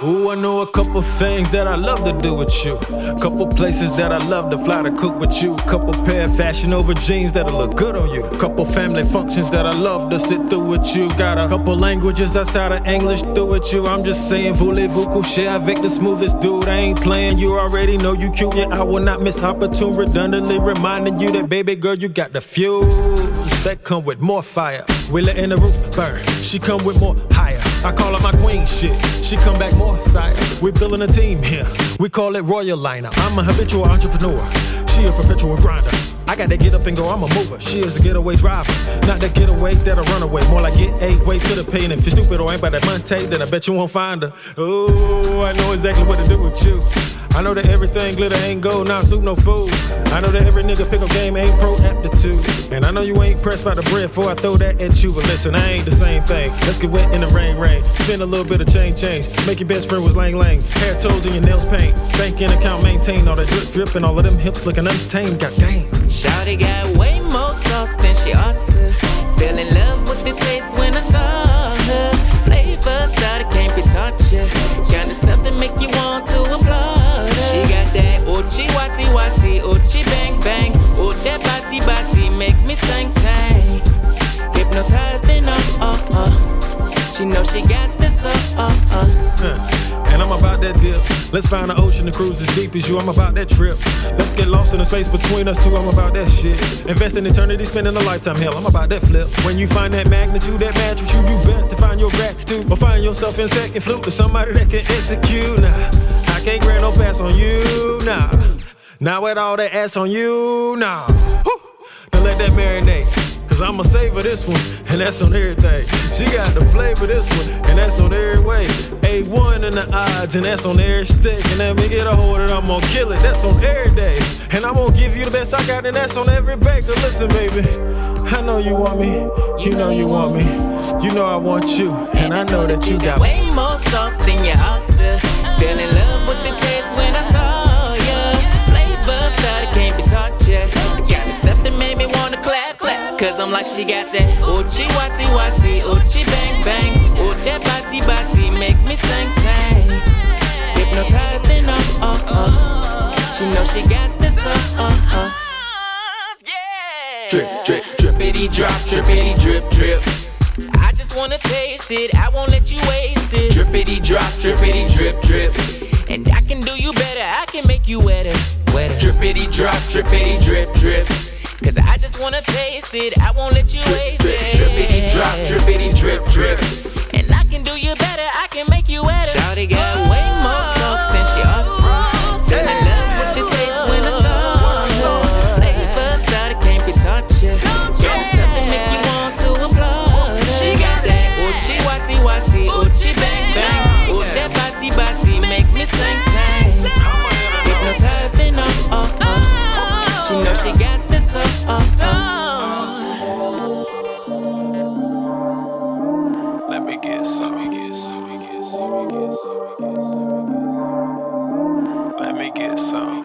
Ooh, I know a couple things that I love to do with you. Couple places that I love to fly to cook with you. Couple pair of fashion over jeans that'll look good on you. Couple family functions that I love to sit through with you. Got a couple languages outside of English through with you. I'm just saying, voulez-vous coucher avec the smoothest dude? I ain't playing, you already know you cute. Yeah, I will not miss opportune, redundantly reminding you that, baby girl, you got the fuse that come with more fire. We letting the roof burn. She come with more higher. I call her my queen shit. She come back more sire. We building a team here. We call it Royal Liner. I'm a habitual entrepreneur. She a perpetual grinder. I got to get up and go, I'm a mover. She is a getaway driver. Not the getaway that a runaway. More like get eight way to the pain. If you're stupid or ain't by that Monte, then I bet you won't find her. Oh, I know exactly what to do with you. I know that everything glitter ain't gold, not soup, no food. I know that every nigga pick up game ain't pro aptitude. And I know you ain't pressed by the bread, before I throw that at you. But listen, I ain't the same thing. Let's get wet in the rain, rain. Spend a little bit of change, change. Make your best friend was lang lang. Hair, toes, and your nails paint. Banking account maintain all that drip, drip, and all of them hips looking untamed. God damn. Shawty got way more sauce than she ought to. Uh, uh. And I'm about that dip. Let's find an ocean to cruise as deep as you. I'm about that trip. Let's get lost in the space between us two. I'm about that shit. Invest in eternity, spending a lifetime. Hell, I'm about that flip. When you find that magnitude that match with you, you bet to find your gratitude. Or find yourself in second flute to somebody that can execute. Nah. I can't grant no pass on you, nah. Now with all that ass on you, nah. Whew. Now let that marinate. Cause I'ma savor this one, and that's on everything. She got the flavor this one, and that's on every way. A1 in the odds, and that's on every stick. And let me get a hold of it, I'm gonna kill it, that's on every day. And I'm gonna give you the best I got, and that's on every baker. Listen, baby, I know you want me, you know you want me, you know I want you, and I know that you got way more sauce than you ought to. Fell in love Cause I'm like, she got that Uchi Wati Wati, Uchi Bang Bang. Oh, that body body make me sing sing. Hypnotized enough, uh uh. She know she got this, uh uh uh. Drip, drip, drippity drop, drippity drip, drip. I just wanna taste it, I won't let you waste it. Drippity drop, drippity drip, drip. And I can do you better, I can make you wetter, wetter. Drippity drop, drippity drip, drip. Cause I just wanna taste it, I won't let you waste drip, it. Drippity drop, drippity drip, drip. And I can do you better, I can make you wetter. Shawty got way more sauce than she ought to. Fell in love with the taste when I saw her. Flavor started, can't be taught ya. Got stuff to make you want to applaud. She got that Uchi Wati Wati, Uchi Bang Bang. Oh, that body body make me sing sing. Hypnotized enough, uh uh. She know she got me get some. Let me get some. Let me get some. Let me get some.